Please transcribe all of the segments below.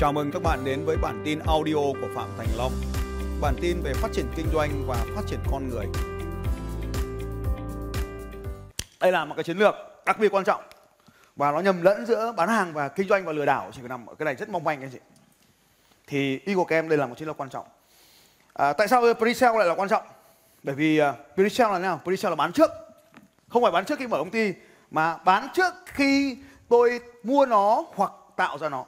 Chào mừng các bạn đến với bản tin audio của Phạm Thành Long. Bản tin về phát triển kinh doanh và phát triển con người. Đây là một cái chiến lược đặc biệt quan trọng và nó nhầm lẫn giữa bán hàng và kinh doanh và lừa đảo chỉ nằm ở cái này rất mong manh anh chị. Thì y của em đây là một chiến lược quan trọng. À, tại sao pre-sale lại là quan trọng? Bởi vì uh, pre-sale là nào? Pre-sale là bán trước. Không phải bán trước khi mở công ty mà bán trước khi tôi mua nó hoặc tạo ra nó.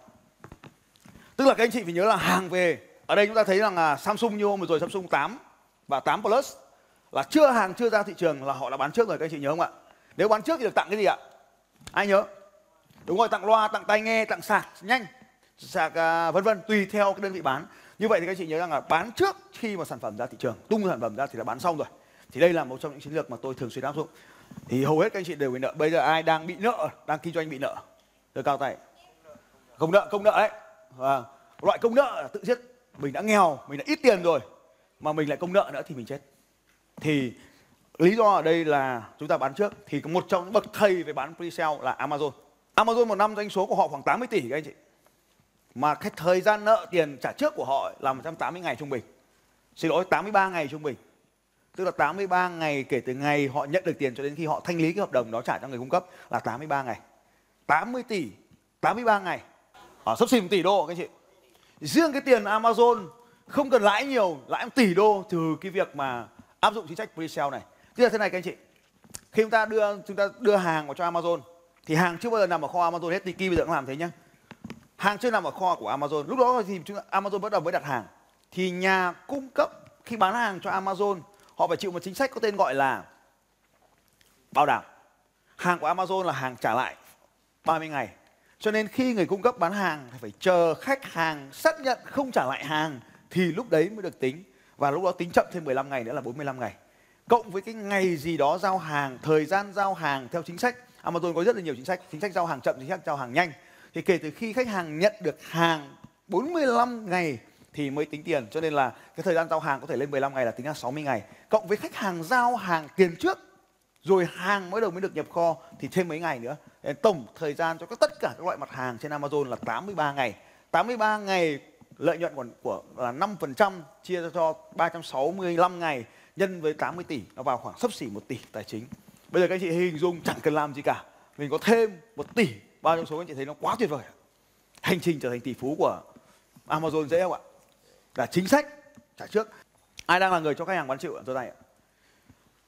Tức là các anh chị phải nhớ là hàng về ở đây chúng ta thấy rằng là Samsung như hôm vừa rồi Samsung 8 và 8 Plus là chưa hàng chưa ra thị trường là họ đã bán trước rồi các anh chị nhớ không ạ? Nếu bán trước thì được tặng cái gì ạ? Ai nhớ? Đúng rồi, tặng loa, tặng tai nghe, tặng sạc nhanh, sạc à, vân vân tùy theo cái đơn vị bán. Như vậy thì các anh chị nhớ rằng là bán trước khi mà sản phẩm ra thị trường, tung sản phẩm ra thì đã bán xong rồi. Thì đây là một trong những chiến lược mà tôi thường xuyên áp dụng. Thì hầu hết các anh chị đều bị nợ. Bây giờ ai đang bị nợ, đang kinh doanh bị nợ? Đưa cao tay. Công nợ, công nợ đấy. Vâng. Loại công nợ là tự giết. Mình đã nghèo, mình đã ít tiền rồi mà mình lại công nợ nữa thì mình chết. Thì lý do ở đây là chúng ta bán trước thì một trong những bậc thầy về bán pre-sale là Amazon. Amazon một năm doanh số của họ khoảng 80 tỷ các anh chị. Mà cái thời gian nợ tiền trả trước của họ là 180 ngày trung bình. Xin lỗi 83 ngày trung bình. Tức là 83 ngày kể từ ngày họ nhận được tiền cho đến khi họ thanh lý cái hợp đồng đó trả cho người cung cấp là 83 ngày. 80 tỷ 83 ngày. Ở sắp xỉ 1 tỷ đô các anh chị. Riêng cái tiền Amazon không cần lãi nhiều, lãi một tỷ đô từ cái việc mà áp dụng chính sách pre-sale này. Tức là thế này các anh chị. Khi chúng ta đưa chúng ta đưa hàng vào cho Amazon thì hàng chưa bao giờ nằm ở kho Amazon hết thì kia bây giờ cũng làm thế nhá. Hàng chưa nằm ở kho của Amazon. Lúc đó thì Amazon bắt đầu mới đặt hàng. Thì nhà cung cấp khi bán hàng cho Amazon họ phải chịu một chính sách có tên gọi là bảo đảm. Hàng của Amazon là hàng trả lại 30 ngày. Cho nên khi người cung cấp bán hàng thì phải chờ khách hàng xác nhận không trả lại hàng thì lúc đấy mới được tính. Và lúc đó tính chậm thêm 15 ngày nữa là 45 ngày. Cộng với cái ngày gì đó giao hàng, thời gian giao hàng theo chính sách. À, Amazon có rất là nhiều chính sách, chính sách giao hàng chậm, chính sách giao hàng nhanh. Thì kể từ khi khách hàng nhận được hàng 45 ngày thì mới tính tiền cho nên là cái thời gian giao hàng có thể lên 15 ngày là tính là 60 ngày cộng với khách hàng giao hàng tiền trước rồi hàng mới đầu mới được nhập kho thì thêm mấy ngày nữa. Tổng thời gian cho các tất cả các loại mặt hàng trên Amazon là 83 ngày. 83 ngày lợi nhuận của, của là 5% chia cho 365 ngày nhân với 80 tỷ nó vào khoảng sấp xỉ 1 tỷ tài chính. Bây giờ các anh chị hình dung chẳng cần làm gì cả. Mình có thêm 1 tỷ bao nhiêu số các anh chị thấy nó quá tuyệt vời hành trình trở thành tỷ phú của Amazon dễ không ạ? Là chính sách trả trước. Ai đang là người cho khách hàng bán chịu ở tay ạ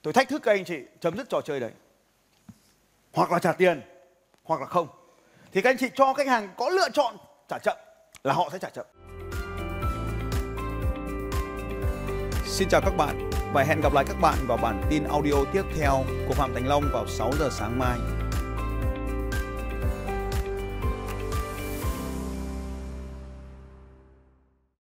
tôi thách thức các anh chị chấm dứt trò chơi đấy. Hoặc là trả tiền, hoặc là không. Thì các anh chị cho khách hàng có lựa chọn trả chậm là họ sẽ trả chậm. Xin chào các bạn và hẹn gặp lại các bạn vào bản tin audio tiếp theo của Phạm Thành Long vào 6 giờ sáng mai.